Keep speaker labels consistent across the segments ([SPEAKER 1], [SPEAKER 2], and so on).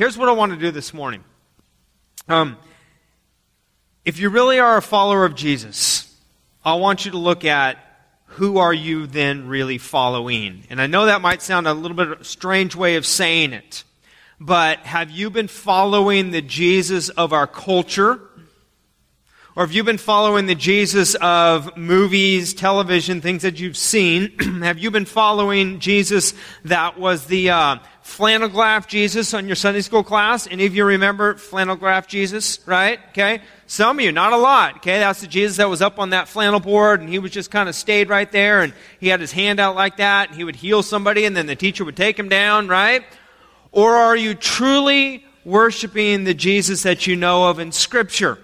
[SPEAKER 1] Here's what I want to do this morning. Um, if you really are a follower of Jesus, I want you to look at who are you then really following? And I know that might sound a little bit a strange way of saying it, but have you been following the Jesus of our culture? Or have you been following the Jesus of movies, television, things that you've seen? have you been following Jesus that was the uh, flannel graph Jesus on your Sunday school class? Any of you remember flannel graph Jesus, right? Okay. Some of you, not a lot. Okay. That's the Jesus that was up on that flannel board and he was just kind of stayed right there and he had his hand out like that and he would heal somebody and then the teacher would take him down, right? Or are you truly worshiping the Jesus that you know of in Scripture?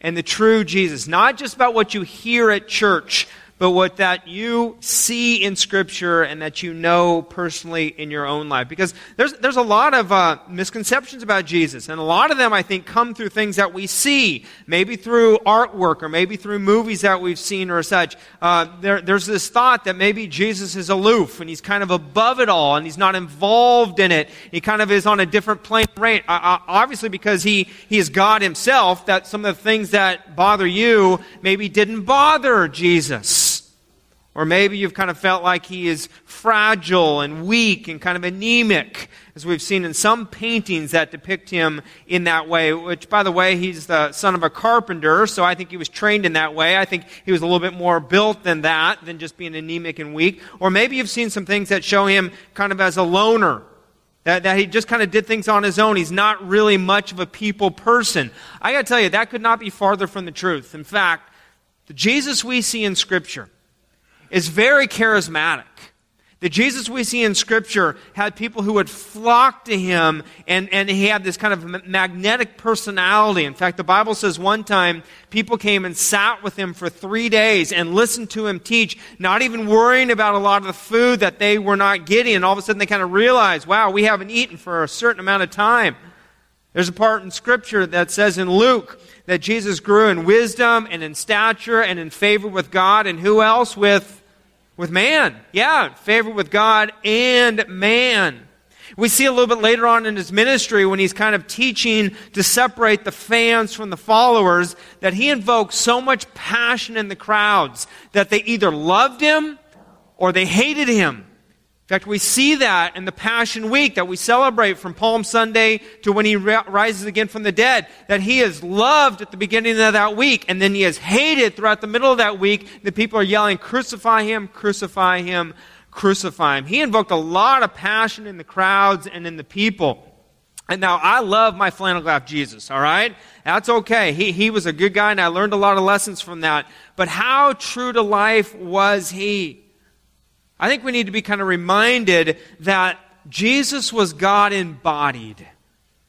[SPEAKER 1] and the true Jesus. Not just about what you hear at church, but what that you see in Scripture and that you know personally in your own life. Because there's, there's a lot of uh, misconceptions about Jesus, and a lot of them, I think, come through things that we see, maybe through artwork or maybe through movies that we've seen or such. Uh, there, there's this thought that maybe Jesus is aloof and he's kind of above it all and he's not involved in it. He kind of is on a different plane. Uh, uh, obviously, because he, he is God himself, that some of the things that bother you maybe didn't bother Jesus. Or maybe you've kind of felt like he is fragile and weak and kind of anemic, as we've seen in some paintings that depict him in that way, which, by the way, he's the son of a carpenter, so I think he was trained in that way. I think he was a little bit more built than that, than just being anemic and weak. Or maybe you've seen some things that show him kind of as a loner, that, that he just kind of did things on his own. He's not really much of a people person. I gotta tell you, that could not be farther from the truth. In fact, the Jesus we see in Scripture, is very charismatic. The Jesus we see in Scripture had people who would flock to him, and, and he had this kind of magnetic personality. In fact, the Bible says one time people came and sat with him for three days and listened to him teach, not even worrying about a lot of the food that they were not getting. And all of a sudden they kind of realized, wow, we haven't eaten for a certain amount of time. There's a part in Scripture that says in Luke that Jesus grew in wisdom and in stature and in favor with God, and who else? With with man. Yeah, favor with God and man. We see a little bit later on in his ministry when he's kind of teaching to separate the fans from the followers that he invoked so much passion in the crowds that they either loved him or they hated him. In fact, we see that in the Passion Week that we celebrate from Palm Sunday to when he rises again from the dead, that he is loved at the beginning of that week, and then he is hated throughout the middle of that week. The people are yelling, Crucify him, crucify him, crucify him. He invoked a lot of passion in the crowds and in the people. And now I love my flannel graph Jesus, all right? That's okay. He, he was a good guy, and I learned a lot of lessons from that. But how true to life was he? I think we need to be kind of reminded that Jesus was God embodied.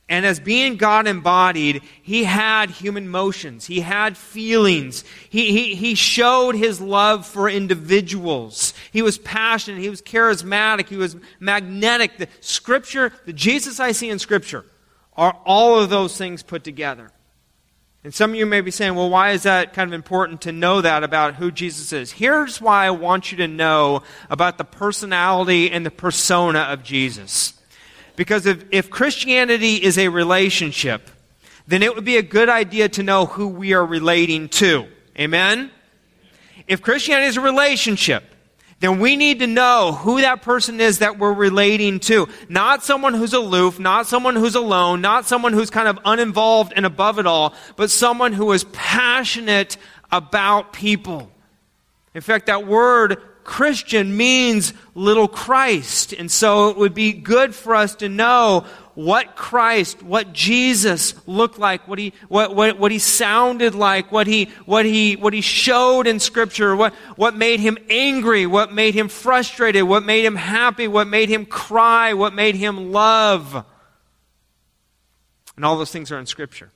[SPEAKER 1] And as being God embodied, he had human motions. He had feelings. He, he, he showed his love for individuals. He was passionate. He was charismatic. He was magnetic. The scripture, the Jesus I see in scripture, are all of those things put together. And some of you may be saying, well, why is that kind of important to know that about who Jesus is? Here's why I want you to know about the personality and the persona of Jesus. Because if, if Christianity is a relationship, then it would be a good idea to know who we are relating to. Amen? If Christianity is a relationship, then we need to know who that person is that we're relating to. Not someone who's aloof, not someone who's alone, not someone who's kind of uninvolved and above it all, but someone who is passionate about people. In fact, that word Christian means little Christ. And so it would be good for us to know what Christ, what Jesus looked like, what he, what, what, what he sounded like, what he, what he, what he showed in scripture, what, what made him angry, what made him frustrated, what made him happy, what made him cry, what made him love. And all those things are in scripture.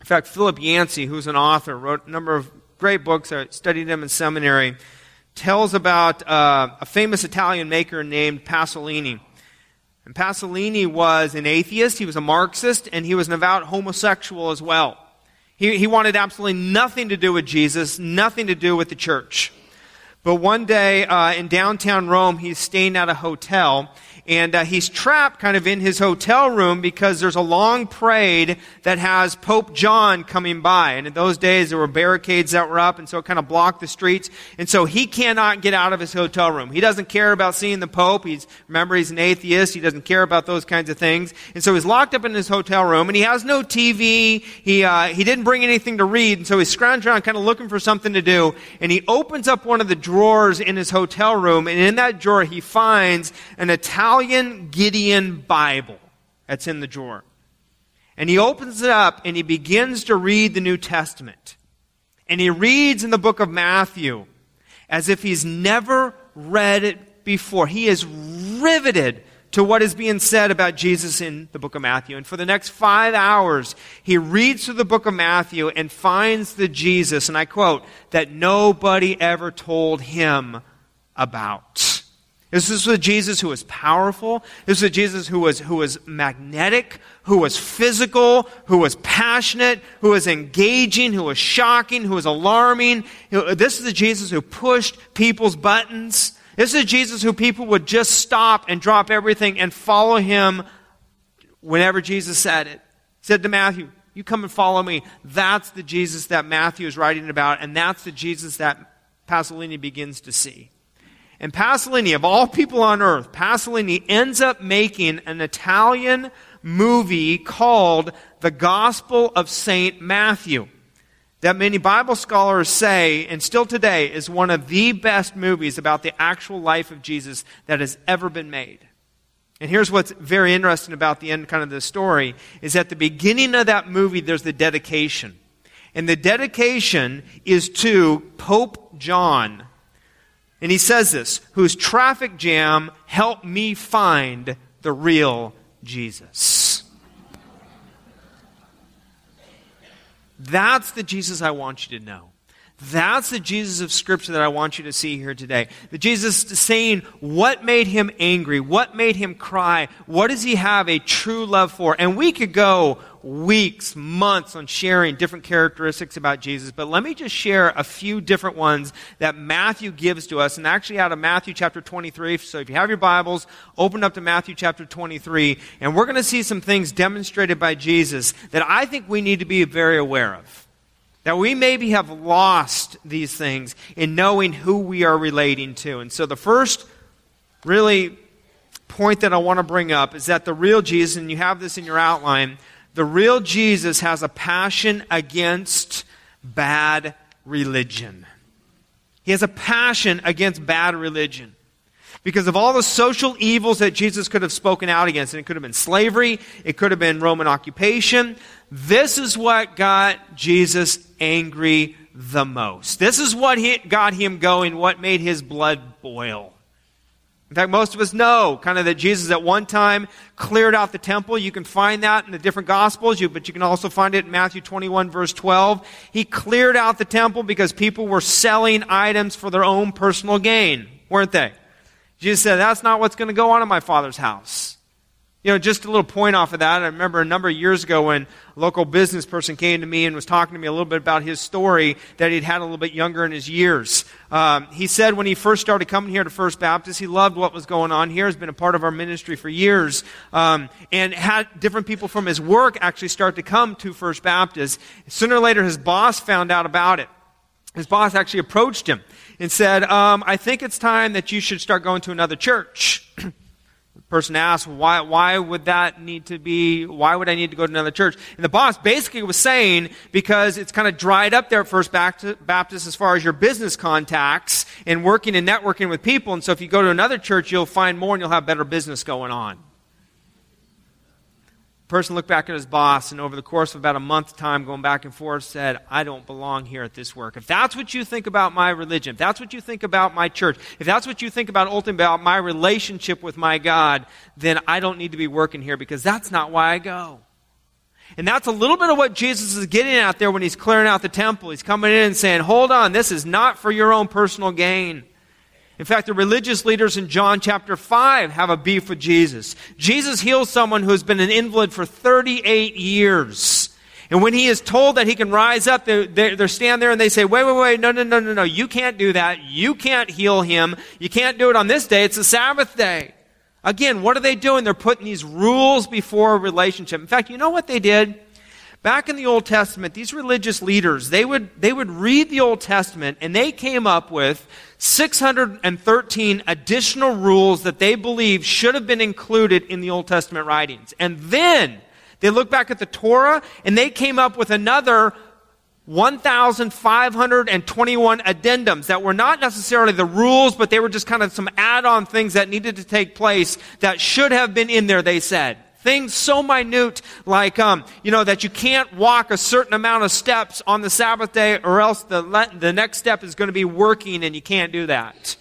[SPEAKER 1] In fact, Philip Yancey, who's an author, wrote a number of great books. I studied him in seminary. Tells about uh, a famous Italian maker named Pasolini. And Pasolini was an atheist, he was a Marxist, and he was an avowed homosexual as well. He, he wanted absolutely nothing to do with Jesus, nothing to do with the church. But one day uh, in downtown Rome, he's staying at a hotel, and uh, he's trapped kind of in his hotel room because there's a long parade that has Pope John coming by. And in those days, there were barricades that were up, and so it kind of blocked the streets. And so he cannot get out of his hotel room. He doesn't care about seeing the Pope. He's, remember, he's an atheist. He doesn't care about those kinds of things. And so he's locked up in his hotel room, and he has no TV. He, uh, he didn't bring anything to read, and so he's scrounging around kind of looking for something to do. And he opens up one of the drawers in his hotel room, and in that drawer, he finds an Italian Gideon Bible that's in the drawer. And he opens it up and he begins to read the New Testament. And he reads in the book of Matthew as if he's never read it before. He is riveted to what is being said about Jesus in the book of Matthew. And for the next five hours, he reads through the book of Matthew and finds the Jesus, and I quote, that nobody ever told him about. This is a Jesus who was powerful. This is Jesus who was, who was magnetic, who was physical, who was passionate, who was engaging, who was shocking, who was alarming. This is the Jesus who pushed people's buttons. This is Jesus who people would just stop and drop everything and follow him whenever Jesus said it. He said to Matthew, You come and follow me. That's the Jesus that Matthew is writing about, and that's the Jesus that Pasolini begins to see. And Pasolini, of all people on earth, Pasolini ends up making an Italian movie called The Gospel of St. Matthew. That many Bible scholars say, and still today, is one of the best movies about the actual life of Jesus that has ever been made. And here's what's very interesting about the end kind of the story is at the beginning of that movie there's the dedication. And the dedication is to Pope John, and he says this whose traffic jam helped me find the real Jesus. That's the Jesus I want you to know. That's the Jesus of Scripture that I want you to see here today. The Jesus saying what made him angry, what made him cry, what does he have a true love for? And we could go weeks, months on sharing different characteristics about Jesus, but let me just share a few different ones that Matthew gives to us, and actually out of Matthew chapter 23. So if you have your Bibles, open up to Matthew chapter 23, and we're going to see some things demonstrated by Jesus that I think we need to be very aware of. That we maybe have lost these things in knowing who we are relating to. And so the first really point that I want to bring up is that the real Jesus, and you have this in your outline, the real Jesus has a passion against bad religion. He has a passion against bad religion. Because of all the social evils that Jesus could have spoken out against, and it could have been slavery, it could have been Roman occupation, this is what got Jesus angry the most. This is what got him going, what made his blood boil. In fact, most of us know kind of that Jesus at one time cleared out the temple. You can find that in the different gospels, but you can also find it in Matthew 21 verse 12. He cleared out the temple because people were selling items for their own personal gain, weren't they? Jesus said, that's not what's going to go on in my father's house. You know, just a little point off of that. I remember a number of years ago when a local business person came to me and was talking to me a little bit about his story that he'd had a little bit younger in his years. Um, he said when he first started coming here to First Baptist, he loved what was going on here. Has been a part of our ministry for years, um, and had different people from his work actually start to come to First Baptist. Sooner or later, his boss found out about it. His boss actually approached him and said, um, "I think it's time that you should start going to another church." person asked, why, why would that need to be, why would I need to go to another church? And the boss basically was saying, because it's kind of dried up there at First Baptist as far as your business contacts and working and networking with people. And so if you go to another church, you'll find more and you'll have better business going on person looked back at his boss and over the course of about a month time going back and forth said i don't belong here at this work. If that's what you think about my religion if that's what you think about my church if that's what you think about ultimately about my relationship with my god then i don't need to be working here because that's not why i go. And that's a little bit of what jesus is getting out there when he's clearing out the temple. He's coming in and saying hold on this is not for your own personal gain in fact, the religious leaders in John chapter 5 have a beef with Jesus. Jesus heals someone who's been an invalid for 38 years. And when he is told that he can rise up, they, they, they stand there and they say, wait, wait, wait, no, no, no, no, no, you can't do that. You can't heal him. You can't do it on this day. It's a Sabbath day. Again, what are they doing? They're putting these rules before a relationship. In fact, you know what they did? Back in the Old Testament, these religious leaders, they would, they would read the Old Testament and they came up with 613 additional rules that they believed should have been included in the Old Testament writings. And then they look back at the Torah and they came up with another 1,521 addendums that were not necessarily the rules, but they were just kind of some add-on things that needed to take place that should have been in there, they said. Things so minute like, um, you know, that you can't walk a certain amount of steps on the Sabbath day or else the, the next step is going to be working and you can't do that.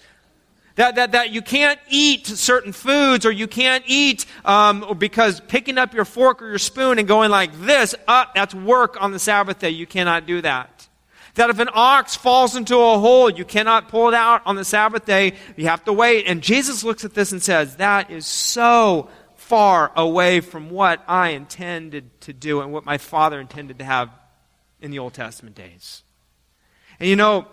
[SPEAKER 1] That, that, that you can't eat certain foods or you can't eat um, because picking up your fork or your spoon and going like this, uh, that's work on the Sabbath day. You cannot do that. That if an ox falls into a hole, you cannot pull it out on the Sabbath day. You have to wait. And Jesus looks at this and says, that is so far away from what I intended to do and what my father intended to have in the Old Testament days. And you know,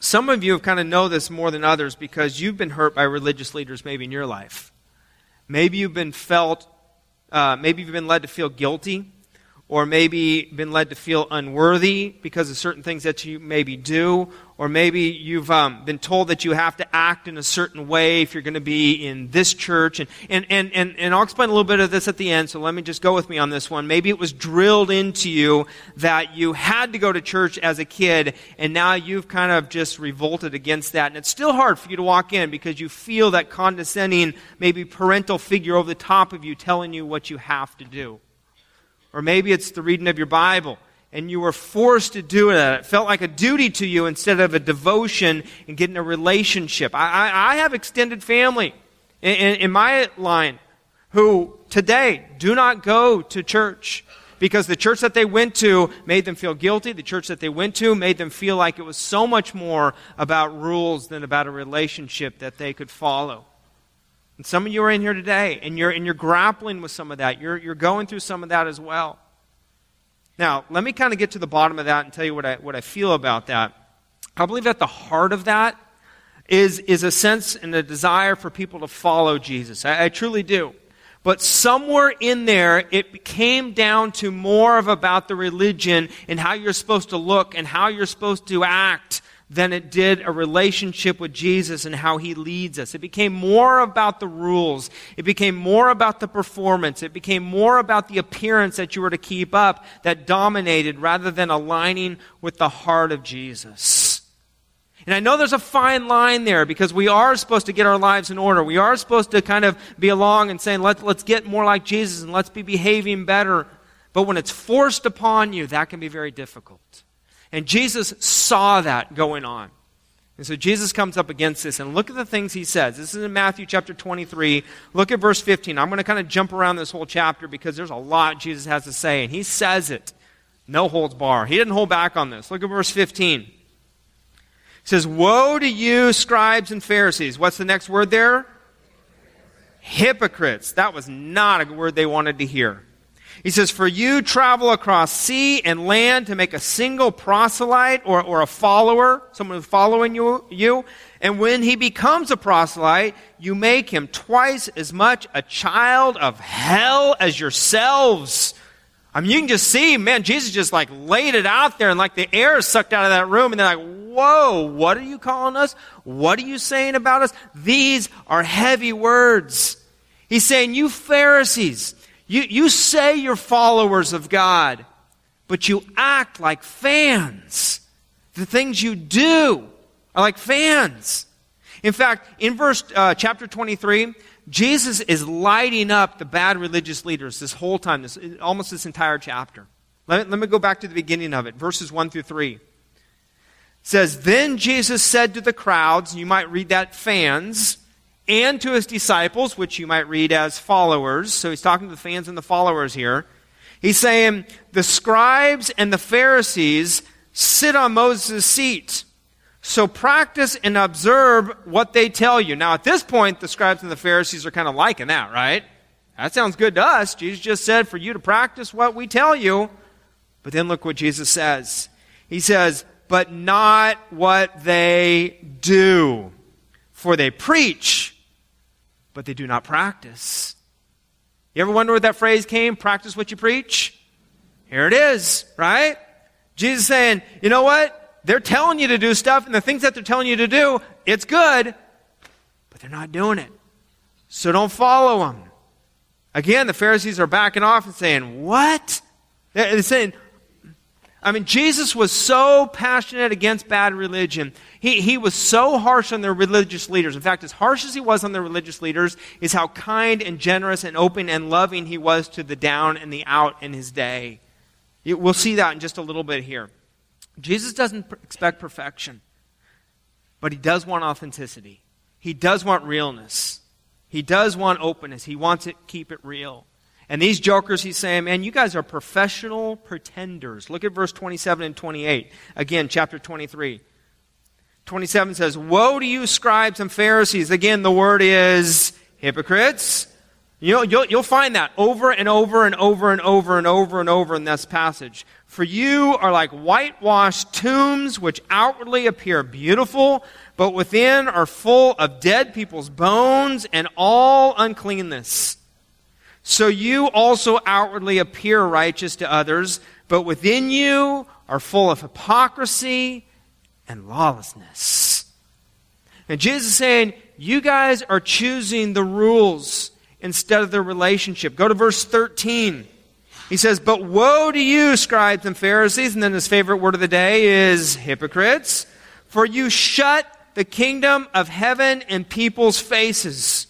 [SPEAKER 1] some of you have kind of know this more than others because you've been hurt by religious leaders maybe in your life. Maybe you've been felt, uh, maybe you've been led to feel guilty or maybe been led to feel unworthy because of certain things that you maybe do, or maybe you've um, been told that you have to act in a certain way if you're going to be in this church. And, and, and, and, and I'll explain a little bit of this at the end, so let me just go with me on this one. Maybe it was drilled into you that you had to go to church as a kid, and now you've kind of just revolted against that. And it's still hard for you to walk in because you feel that condescending, maybe parental figure over the top of you telling you what you have to do. Or maybe it's the reading of your Bible and you were forced to do it. It felt like a duty to you instead of a devotion and getting a relationship. I, I, I have extended family in, in, in my line who today do not go to church because the church that they went to made them feel guilty. The church that they went to made them feel like it was so much more about rules than about a relationship that they could follow. And some of you are in here today, and you're, and you're grappling with some of that. You're, you're going through some of that as well. Now, let me kind of get to the bottom of that and tell you what I, what I feel about that. I believe at the heart of that is, is a sense and a desire for people to follow Jesus. I, I truly do. But somewhere in there, it came down to more of about the religion and how you're supposed to look and how you're supposed to act than it did a relationship with Jesus and how he leads us. It became more about the rules. It became more about the performance. It became more about the appearance that you were to keep up that dominated rather than aligning with the heart of Jesus. And I know there's a fine line there because we are supposed to get our lives in order. We are supposed to kind of be along and saying, Let, let's get more like Jesus and let's be behaving better. But when it's forced upon you, that can be very difficult. And Jesus saw that going on. And so Jesus comes up against this, and look at the things he says. This is in Matthew chapter 23. Look at verse 15. I'm going to kind of jump around this whole chapter because there's a lot Jesus has to say, and he says it. No holds bar. He didn't hold back on this. Look at verse 15. He says, Woe to you, scribes and Pharisees. What's the next word there? Hypocrites. That was not a word they wanted to hear. He says, For you travel across sea and land to make a single proselyte or, or a follower, someone who's following you, you. And when he becomes a proselyte, you make him twice as much a child of hell as yourselves. I mean, you can just see, man, Jesus just like laid it out there and like the air sucked out of that room and they're like, whoa, what are you calling us? What are you saying about us? These are heavy words. He's saying, you Pharisees, you, you say you're followers of God, but you act like fans. The things you do are like fans. In fact, in verse uh, chapter 23, Jesus is lighting up the bad religious leaders this whole time, this, almost this entire chapter. Let, let me go back to the beginning of it, verses 1 through 3. It says, Then Jesus said to the crowds, you might read that fans, and to his disciples, which you might read as followers. So he's talking to the fans and the followers here. He's saying, the scribes and the Pharisees sit on Moses' seat. So practice and observe what they tell you. Now, at this point, the scribes and the Pharisees are kind of liking that, right? That sounds good to us. Jesus just said for you to practice what we tell you. But then look what Jesus says. He says, but not what they do. For they preach, but they do not practice. You ever wonder where that phrase came? Practice what you preach? Here it is, right? Jesus saying, you know what? They're telling you to do stuff, and the things that they're telling you to do, it's good, but they're not doing it. So don't follow them. Again, the Pharisees are backing off and saying, What? They're saying, I mean, Jesus was so passionate against bad religion. He, he was so harsh on their religious leaders. In fact, as harsh as he was on their religious leaders, is how kind and generous and open and loving he was to the down and the out in his day. We'll see that in just a little bit here. Jesus doesn't expect perfection, but he does want authenticity. He does want realness. He does want openness. He wants to keep it real. And these jokers, he's saying, man, you guys are professional pretenders. Look at verse 27 and 28. Again, chapter 23. 27 says, Woe to you, scribes and Pharisees. Again, the word is hypocrites. You know, you'll, you'll find that over and over and over and over and over and over in this passage. For you are like whitewashed tombs, which outwardly appear beautiful, but within are full of dead people's bones and all uncleanness. So you also outwardly appear righteous to others, but within you are full of hypocrisy and lawlessness. And Jesus is saying, you guys are choosing the rules instead of the relationship. Go to verse 13. He says, But woe to you, scribes and Pharisees. And then his favorite word of the day is hypocrites. For you shut the kingdom of heaven in people's faces.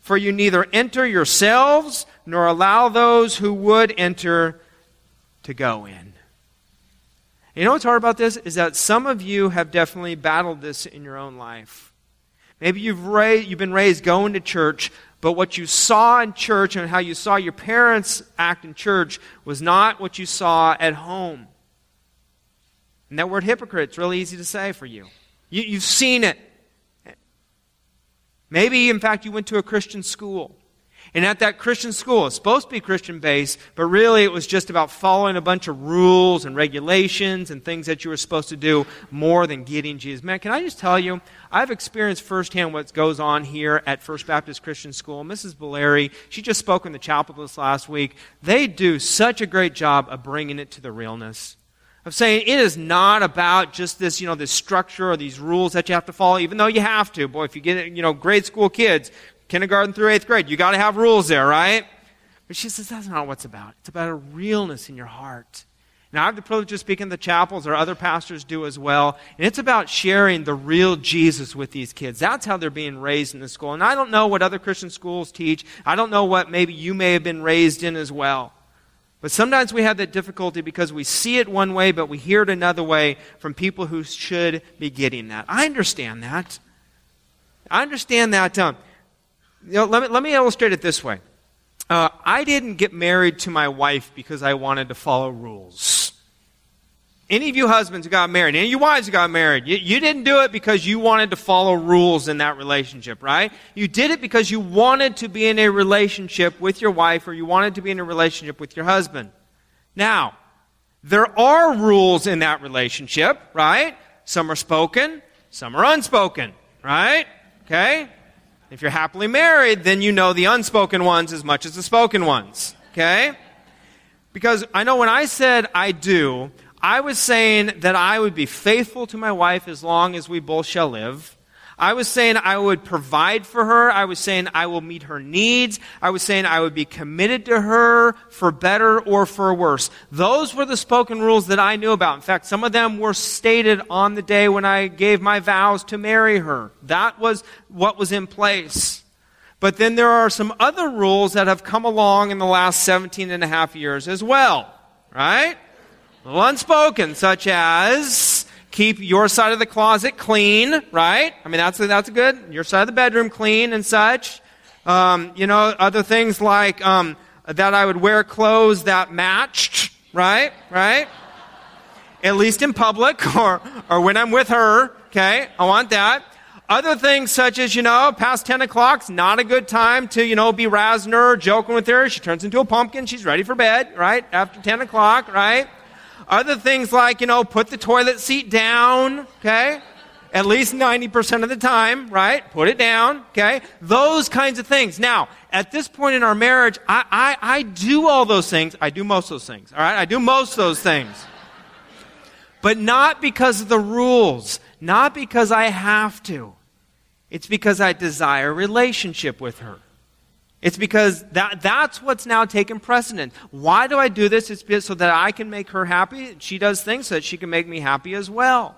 [SPEAKER 1] For you neither enter yourselves, nor allow those who would enter to go in. You know what's hard about this? Is that some of you have definitely battled this in your own life. Maybe you've, raised, you've been raised going to church, but what you saw in church and how you saw your parents act in church was not what you saw at home. And that word hypocrite is really easy to say for you. you you've seen it. Maybe, in fact, you went to a Christian school. And at that Christian school, it's supposed to be Christian based, but really it was just about following a bunch of rules and regulations and things that you were supposed to do more than getting Jesus. Man, can I just tell you, I've experienced firsthand what goes on here at First Baptist Christian School. Mrs. Valeri, she just spoke in the chapel this last week. They do such a great job of bringing it to the realness of saying it is not about just this, you know, this structure or these rules that you have to follow, even though you have to. Boy, if you get, you know, grade school kids, kindergarten through eighth grade. You got to have rules there, right? But she says that's not what it's about. It's about a realness in your heart. Now, I have the privilege of speaking in the chapels, or other pastors do as well. And it's about sharing the real Jesus with these kids. That's how they're being raised in the school. And I don't know what other Christian schools teach. I don't know what maybe you may have been raised in as well. But sometimes we have that difficulty because we see it one way, but we hear it another way from people who should be getting that. I understand that. I understand that. Um, you know, let, me, let me illustrate it this way. Uh, I didn't get married to my wife because I wanted to follow rules. Any of you husbands who got married, any of you wives who got married, you, you didn't do it because you wanted to follow rules in that relationship, right? You did it because you wanted to be in a relationship with your wife or you wanted to be in a relationship with your husband. Now, there are rules in that relationship, right? Some are spoken, some are unspoken, right? Okay? If you're happily married, then you know the unspoken ones as much as the spoken ones. Okay? Because I know when I said I do, I was saying that I would be faithful to my wife as long as we both shall live. I was saying I would provide for her. I was saying I will meet her needs. I was saying I would be committed to her for better or for worse. Those were the spoken rules that I knew about. In fact, some of them were stated on the day when I gave my vows to marry her. That was what was in place. But then there are some other rules that have come along in the last 17 and a half years as well. Right? Unspoken, such as keep your side of the closet clean, right? I mean, that's, that's good. Your side of the bedroom clean and such. Um, you know, other things like um, that I would wear clothes that matched, right? Right? At least in public or, or when I'm with her, okay? I want that. Other things such as, you know, past 10 o'clock's not a good time to, you know, be razzing her, joking with her. She turns into a pumpkin. She's ready for bed, right? After 10 o'clock, right? Other things like, you know, put the toilet seat down, okay? At least 90% of the time, right? Put it down, okay? Those kinds of things. Now, at this point in our marriage, I, I, I do all those things. I do most of those things, all right? I do most of those things. But not because of the rules, not because I have to. It's because I desire relationship with her. It's because that, that's what's now taken precedent. Why do I do this? It's so that I can make her happy. She does things so that she can make me happy as well.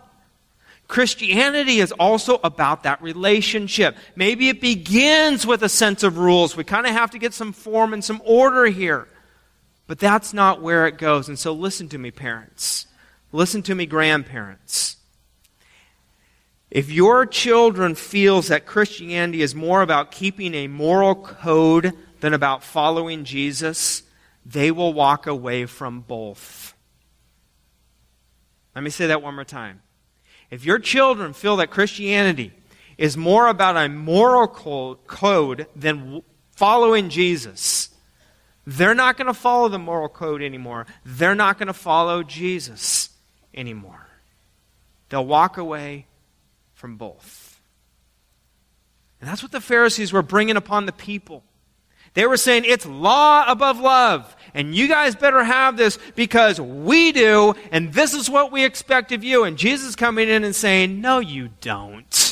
[SPEAKER 1] Christianity is also about that relationship. Maybe it begins with a sense of rules. We kind of have to get some form and some order here. But that's not where it goes. And so listen to me, parents. Listen to me, grandparents. If your children feels that Christianity is more about keeping a moral code than about following Jesus, they will walk away from both. Let me say that one more time. If your children feel that Christianity is more about a moral code than following Jesus, they're not going to follow the moral code anymore. They're not going to follow Jesus anymore. They'll walk away from both. And that's what the Pharisees were bringing upon the people. They were saying it's law above love. And you guys better have this because we do, and this is what we expect of you. And Jesus coming in and saying, No, you don't.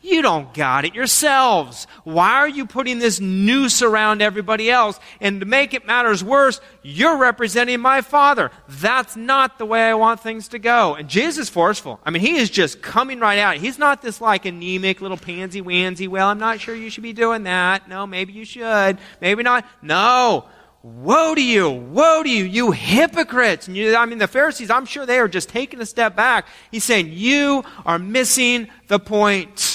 [SPEAKER 1] You don't got it yourselves. Why are you putting this noose around everybody else? And to make it matters worse, you're representing my father. That's not the way I want things to go. And Jesus is forceful. I mean, he is just coming right out. He's not this like anemic little pansy wansy, well, I'm not sure you should be doing that. No, maybe you should. Maybe not. No. Woe to you! Woe to you, you hypocrites! And you, I mean, the Pharisees, I'm sure they are just taking a step back. He's saying, You are missing the point.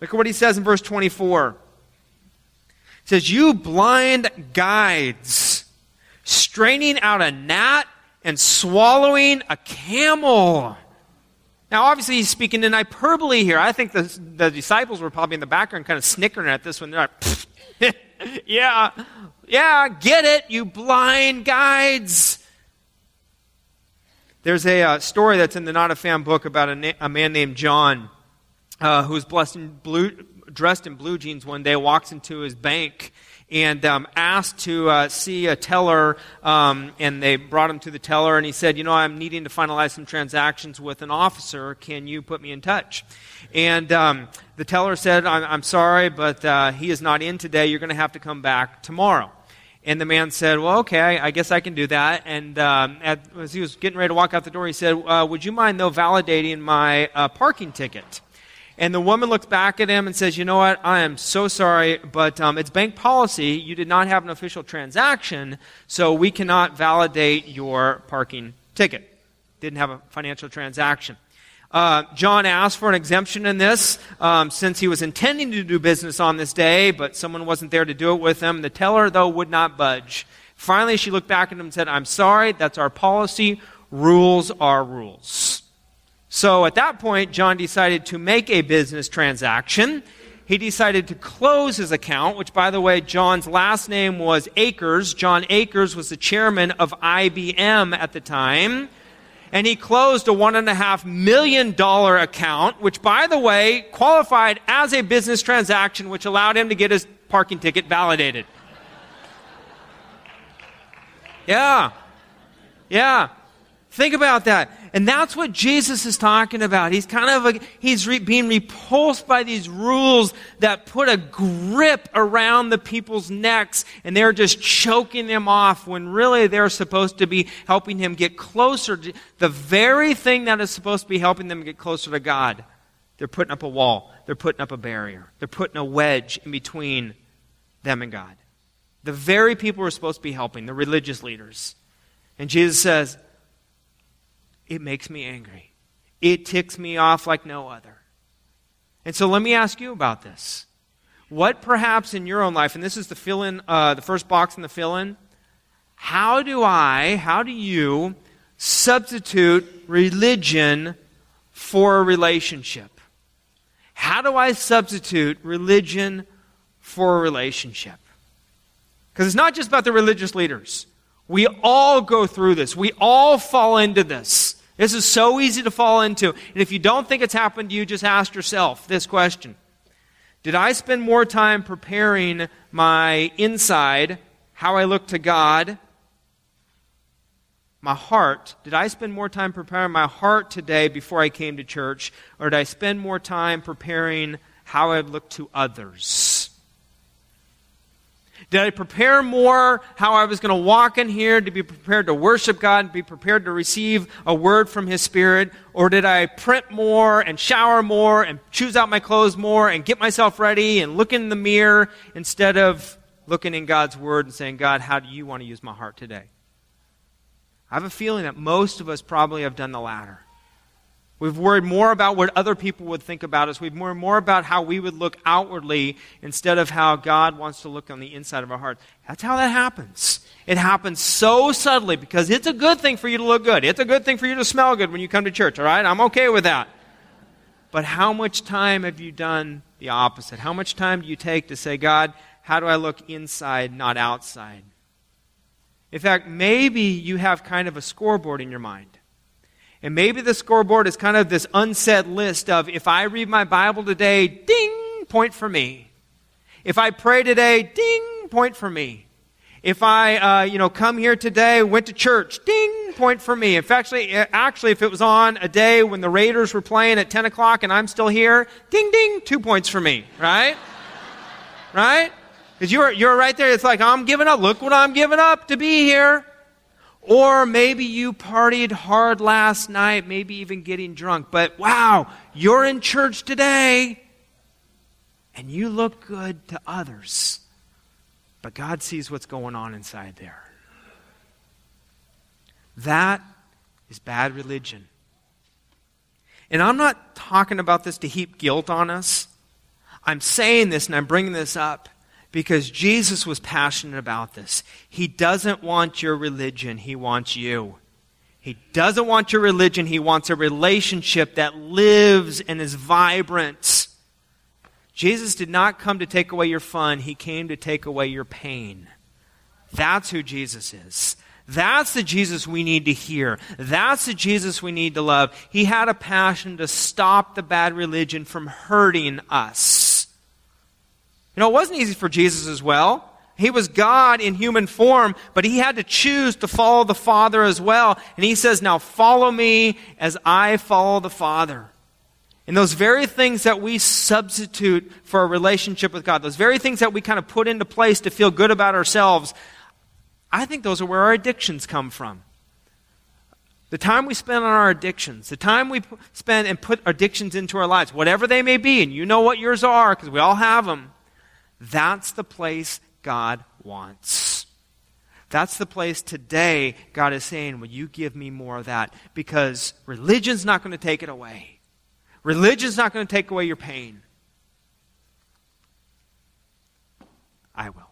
[SPEAKER 1] Look at what he says in verse 24. He says, You blind guides, straining out a gnat and swallowing a camel. Now, obviously, he's speaking in hyperbole here. I think the, the disciples were probably in the background kind of snickering at this one. They're like, yeah, yeah, get it, you blind guides. There's a uh, story that's in the Not a Fan book about a, na- a man named John uh, was blessed in blue, dressed in blue jeans one day, walks into his bank and um, asked to uh, see a teller. Um, and they brought him to the teller, and he said, "You know, I'm needing to finalize some transactions with an officer. Can you put me in touch?" And um, the teller said, I'm, I'm sorry, but uh, he is not in today. You're going to have to come back tomorrow." And the man said, Well, okay, I guess I can do that. And um, at, as he was getting ready to walk out the door, he said, uh, Would you mind, though, validating my uh, parking ticket? And the woman looks back at him and says, You know what? I am so sorry, but um, it's bank policy. You did not have an official transaction, so we cannot validate your parking ticket. Didn't have a financial transaction. Uh, John asked for an exemption in this um, since he was intending to do business on this day, but someone wasn't there to do it with him. The teller, though, would not budge. Finally, she looked back at him and said, I'm sorry, that's our policy. Rules are rules. So at that point, John decided to make a business transaction. He decided to close his account, which, by the way, John's last name was Akers. John Akers was the chairman of IBM at the time. And he closed a $1.5 million account, which, by the way, qualified as a business transaction, which allowed him to get his parking ticket validated. Yeah. Yeah. Think about that. And that's what Jesus is talking about. He's kind of a, he's re, being repulsed by these rules that put a grip around the people's necks and they're just choking them off when really they're supposed to be helping him get closer to the very thing that is supposed to be helping them get closer to God. They're putting up a wall. They're putting up a barrier. They're putting a wedge in between them and God. The very people we're supposed to be helping, the religious leaders. And Jesus says, it makes me angry. It ticks me off like no other. And so let me ask you about this. What perhaps in your own life, and this is the fill in, uh, the first box in the fill in, how do I, how do you substitute religion for a relationship? How do I substitute religion for a relationship? Because it's not just about the religious leaders. We all go through this. We all fall into this. This is so easy to fall into. And if you don't think it's happened to you, just ask yourself this question Did I spend more time preparing my inside, how I look to God, my heart? Did I spend more time preparing my heart today before I came to church? Or did I spend more time preparing how I look to others? Did I prepare more how I was going to walk in here to be prepared to worship God and be prepared to receive a word from His Spirit? Or did I print more and shower more and choose out my clothes more and get myself ready and look in the mirror instead of looking in God's Word and saying, God, how do you want to use my heart today? I have a feeling that most of us probably have done the latter. We've worried more about what other people would think about us. We've worried more about how we would look outwardly instead of how God wants to look on the inside of our heart. That's how that happens. It happens so subtly because it's a good thing for you to look good. It's a good thing for you to smell good when you come to church, all right? I'm okay with that. But how much time have you done the opposite? How much time do you take to say, God, how do I look inside, not outside? In fact, maybe you have kind of a scoreboard in your mind. And maybe the scoreboard is kind of this unsaid list of if I read my Bible today, ding, point for me. If I pray today, ding, point for me. If I, uh, you know, come here today, went to church, ding, point for me. If actually, uh, actually, if it was on a day when the Raiders were playing at 10 o'clock and I'm still here, ding, ding, two points for me, right? right? Because you're, you're right there. It's like, I'm giving up. Look what I'm giving up to be here. Or maybe you partied hard last night, maybe even getting drunk, but wow, you're in church today and you look good to others. But God sees what's going on inside there. That is bad religion. And I'm not talking about this to heap guilt on us. I'm saying this and I'm bringing this up because Jesus was passionate about this. He doesn't want your religion, He wants you. He doesn't want your religion, He wants a relationship that lives and is vibrant. Jesus did not come to take away your fun, He came to take away your pain. That's who Jesus is. That's the Jesus we need to hear. That's the Jesus we need to love. He had a passion to stop the bad religion from hurting us. You know, it wasn't easy for Jesus as well. He was God in human form, but he had to choose to follow the Father as well. And he says, Now follow me as I follow the Father. And those very things that we substitute for a relationship with God, those very things that we kind of put into place to feel good about ourselves, I think those are where our addictions come from. The time we spend on our addictions, the time we spend and put addictions into our lives, whatever they may be, and you know what yours are because we all have them. That's the place God wants. That's the place today God is saying, Will you give me more of that? Because religion's not going to take it away. Religion's not going to take away your pain. I will.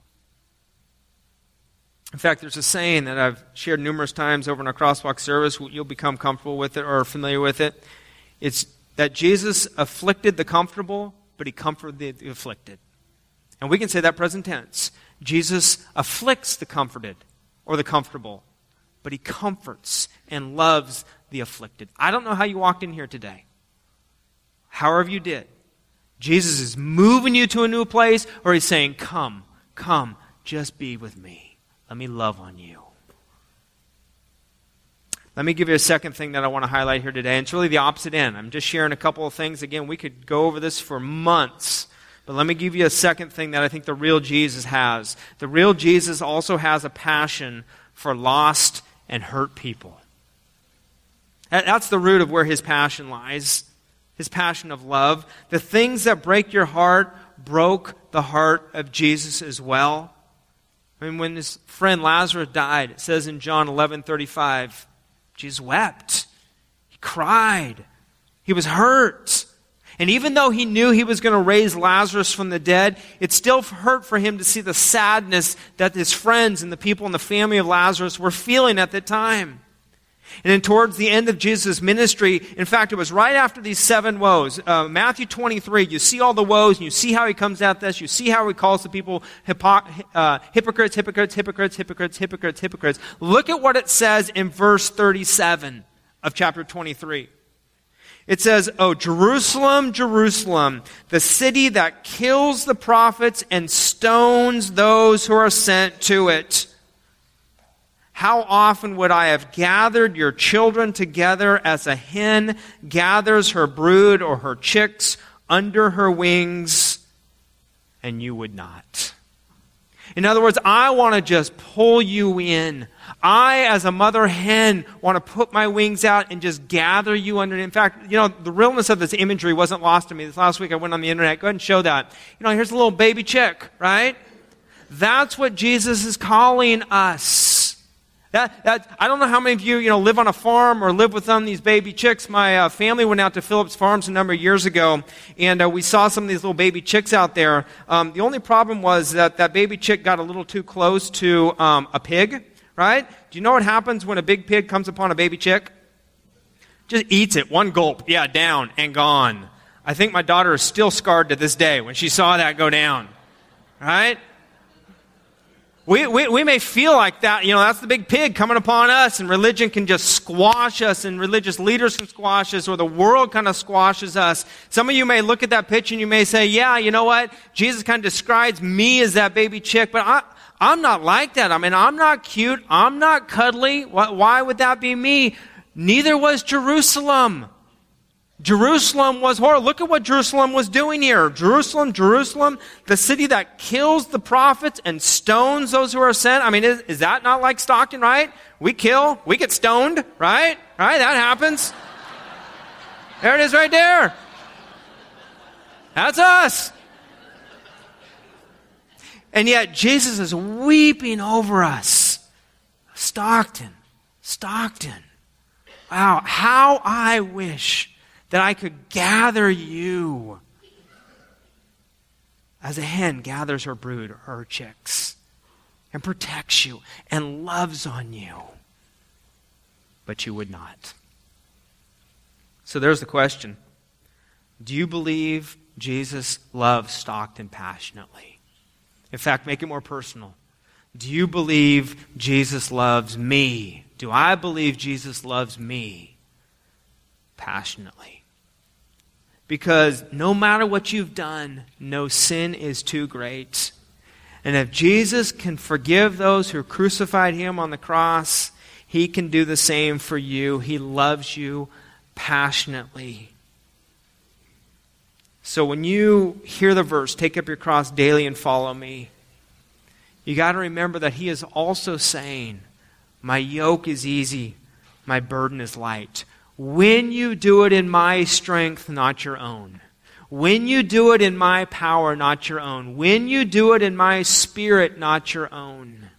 [SPEAKER 1] In fact, there's a saying that I've shared numerous times over in our crosswalk service. You'll become comfortable with it or familiar with it. It's that Jesus afflicted the comfortable, but he comforted the afflicted. And we can say that present tense. Jesus afflicts the comforted or the comfortable, but he comforts and loves the afflicted. I don't know how you walked in here today. However, you did. Jesus is moving you to a new place, or he's saying, Come, come, just be with me. Let me love on you. Let me give you a second thing that I want to highlight here today. And it's really the opposite end. I'm just sharing a couple of things. Again, we could go over this for months. But let me give you a second thing that I think the real Jesus has. The real Jesus also has a passion for lost and hurt people. That's the root of where his passion lies his passion of love. The things that break your heart broke the heart of Jesus as well. I mean, when his friend Lazarus died, it says in John 11 35, Jesus wept. He cried. He was hurt. And even though he knew he was going to raise Lazarus from the dead, it still hurt for him to see the sadness that his friends and the people in the family of Lazarus were feeling at the time. And then towards the end of Jesus' ministry, in fact, it was right after these seven woes. Uh, Matthew 23, you see all the woes, and you see how he comes at this. You see how he calls the people hypo- uh, hypocrites, hypocrites, hypocrites, hypocrites, hypocrites, hypocrites. Look at what it says in verse 37 of chapter 23. It says, Oh, Jerusalem, Jerusalem, the city that kills the prophets and stones those who are sent to it. How often would I have gathered your children together as a hen gathers her brood or her chicks under her wings, and you would not? In other words, I want to just pull you in. I, as a mother hen, want to put my wings out and just gather you under. In fact, you know, the realness of this imagery wasn't lost to me. This last week I went on the internet. Go ahead and show that. You know, here's a little baby chick, right? That's what Jesus is calling us. That, that, I don't know how many of you, you know, live on a farm or live with some of these baby chicks. My uh, family went out to Phillips Farms a number of years ago, and uh, we saw some of these little baby chicks out there. Um, the only problem was that that baby chick got a little too close to um, a pig, right? Do you know what happens when a big pig comes upon a baby chick? Just eats it, one gulp, yeah, down and gone. I think my daughter is still scarred to this day when she saw that go down, right? We, we, we may feel like that, you know, that's the big pig coming upon us, and religion can just squash us, and religious leaders can squash us, or the world kind of squashes us. Some of you may look at that picture and you may say, yeah, you know what? Jesus kind of describes me as that baby chick, but I, I'm not like that. I mean, I'm not cute. I'm not cuddly. Why would that be me? Neither was Jerusalem. Jerusalem was horrible. Look at what Jerusalem was doing here. Jerusalem, Jerusalem, the city that kills the prophets and stones those who are sent. I mean, is, is that not like Stockton, right? We kill, we get stoned, right? Right? That happens. There it is right there. That's us. And yet Jesus is weeping over us. Stockton, Stockton. Wow, how I wish that I could gather you as a hen gathers her brood her chicks and protects you and loves on you. But you would not. So there's the question Do you believe Jesus loves Stockton passionately? In fact, make it more personal. Do you believe Jesus loves me? Do I believe Jesus loves me passionately? Because no matter what you've done, no sin is too great. And if Jesus can forgive those who crucified him on the cross, he can do the same for you. He loves you passionately. So when you hear the verse, take up your cross daily and follow me, you got to remember that he is also saying, My yoke is easy, my burden is light when you do it in my strength, not your own. When you do it in my power, not your own. When you do it in my spirit, not your own.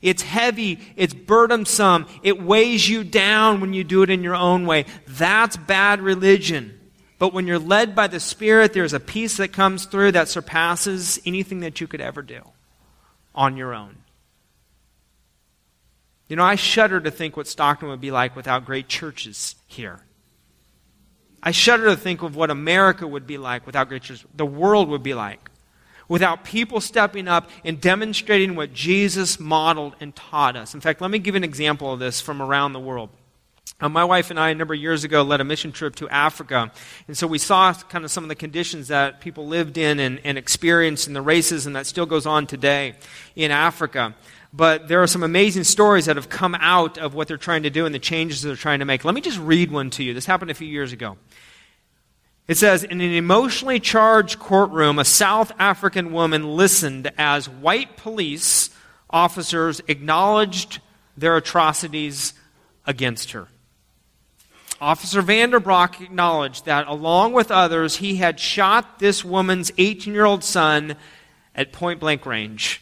[SPEAKER 1] It's heavy, it's burdensome, it weighs you down when you do it in your own way. That's bad religion. But when you're led by the Spirit, there's a peace that comes through that surpasses anything that you could ever do on your own. You know, I shudder to think what Stockton would be like without great churches here. I shudder to think of what America would be like without great churches, the world would be like, without people stepping up and demonstrating what Jesus modeled and taught us. In fact, let me give an example of this from around the world. Uh, my wife and I, a number of years ago, led a mission trip to Africa. And so we saw kind of some of the conditions that people lived in and, and experienced in the racism that still goes on today in Africa but there are some amazing stories that have come out of what they're trying to do and the changes they're trying to make. Let me just read one to you. This happened a few years ago. It says In an emotionally charged courtroom, a South African woman listened as white police officers acknowledged their atrocities against her. Officer Vanderbrock acknowledged that, along with others, he had shot this woman's 18 year old son at point blank range.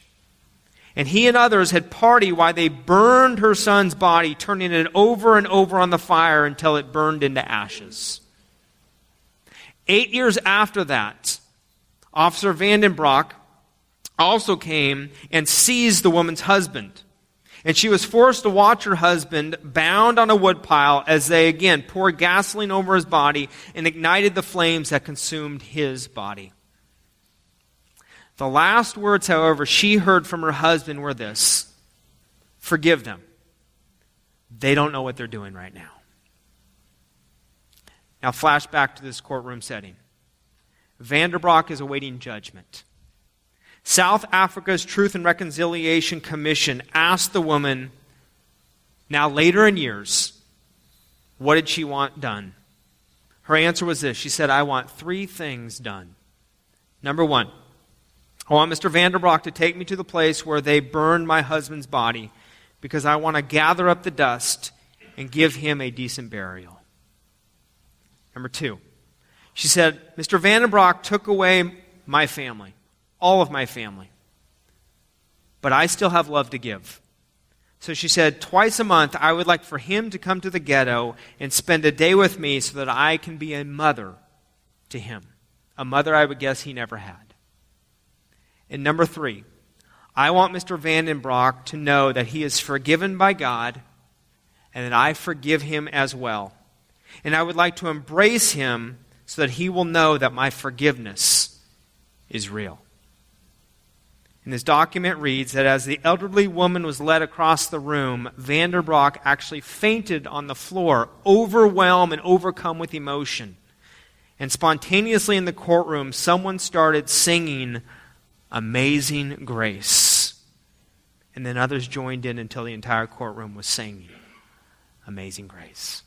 [SPEAKER 1] And he and others had party while they burned her son's body, turning it over and over on the fire until it burned into ashes. Eight years after that, Officer Vandenbroek also came and seized the woman's husband. And she was forced to watch her husband bound on a woodpile as they again poured gasoline over his body and ignited the flames that consumed his body. The last words, however, she heard from her husband were this Forgive them. They don't know what they're doing right now. Now, flash back to this courtroom setting. Vanderbrock is awaiting judgment. South Africa's Truth and Reconciliation Commission asked the woman, now later in years, what did she want done? Her answer was this She said, I want three things done. Number one, I want Mr. Vanderbrock to take me to the place where they burned my husband's body because I want to gather up the dust and give him a decent burial. Number two, she said, Mr. Vandenbroek took away my family, all of my family, but I still have love to give. So she said, twice a month, I would like for him to come to the ghetto and spend a day with me so that I can be a mother to him. A mother I would guess he never had. And number three, I want Mr. Vandenbroek to know that he is forgiven by God and that I forgive him as well. And I would like to embrace him so that he will know that my forgiveness is real. And this document reads that as the elderly woman was led across the room, Vanderbroek actually fainted on the floor, overwhelmed and overcome with emotion. And spontaneously in the courtroom, someone started singing Amazing Grace. And then others joined in until the entire courtroom was singing Amazing Grace.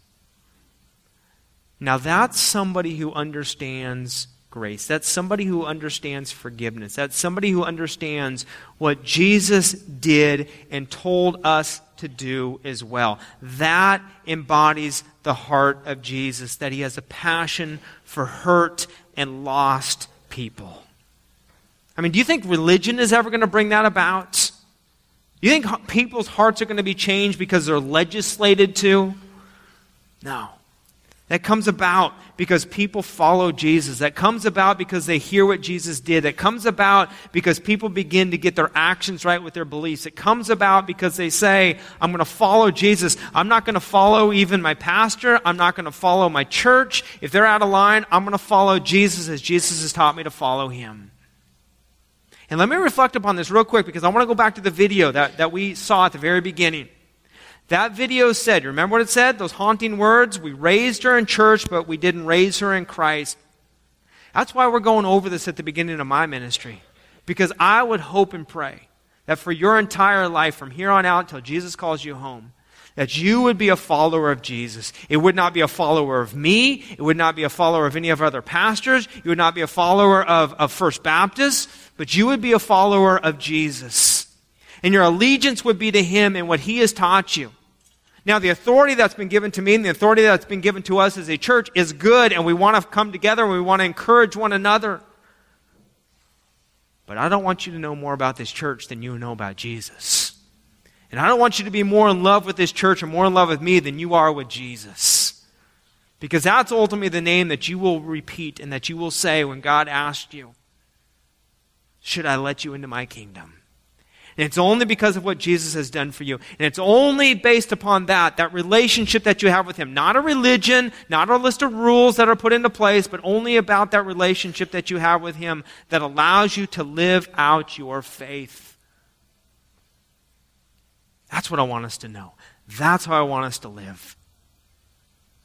[SPEAKER 1] Now, that's somebody who understands grace. That's somebody who understands forgiveness. That's somebody who understands what Jesus did and told us to do as well. That embodies the heart of Jesus, that he has a passion for hurt and lost people. I mean, do you think religion is ever going to bring that about? Do you think people's hearts are going to be changed because they're legislated to? No. That comes about because people follow Jesus. That comes about because they hear what Jesus did. That comes about because people begin to get their actions right with their beliefs. It comes about because they say, I'm going to follow Jesus. I'm not going to follow even my pastor. I'm not going to follow my church. If they're out of line, I'm going to follow Jesus as Jesus has taught me to follow him. And let me reflect upon this real quick because I want to go back to the video that, that we saw at the very beginning. That video said, remember what it said? Those haunting words? We raised her in church, but we didn't raise her in Christ. That's why we're going over this at the beginning of my ministry. Because I would hope and pray that for your entire life, from here on out until Jesus calls you home, that you would be a follower of Jesus. It would not be a follower of me. It would not be a follower of any of our other pastors. You would not be a follower of, of First Baptist, but you would be a follower of Jesus. And your allegiance would be to Him and what He has taught you. Now, the authority that's been given to me and the authority that's been given to us as a church is good, and we want to come together and we want to encourage one another. But I don't want you to know more about this church than you know about Jesus. And I don't want you to be more in love with this church or more in love with me than you are with Jesus. Because that's ultimately the name that you will repeat and that you will say when God asks you, Should I let you into my kingdom? And it's only because of what Jesus has done for you. And it's only based upon that, that relationship that you have with Him. Not a religion, not a list of rules that are put into place, but only about that relationship that you have with Him that allows you to live out your faith. That's what I want us to know. That's how I want us to live.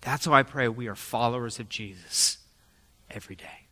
[SPEAKER 1] That's how I pray we are followers of Jesus every day.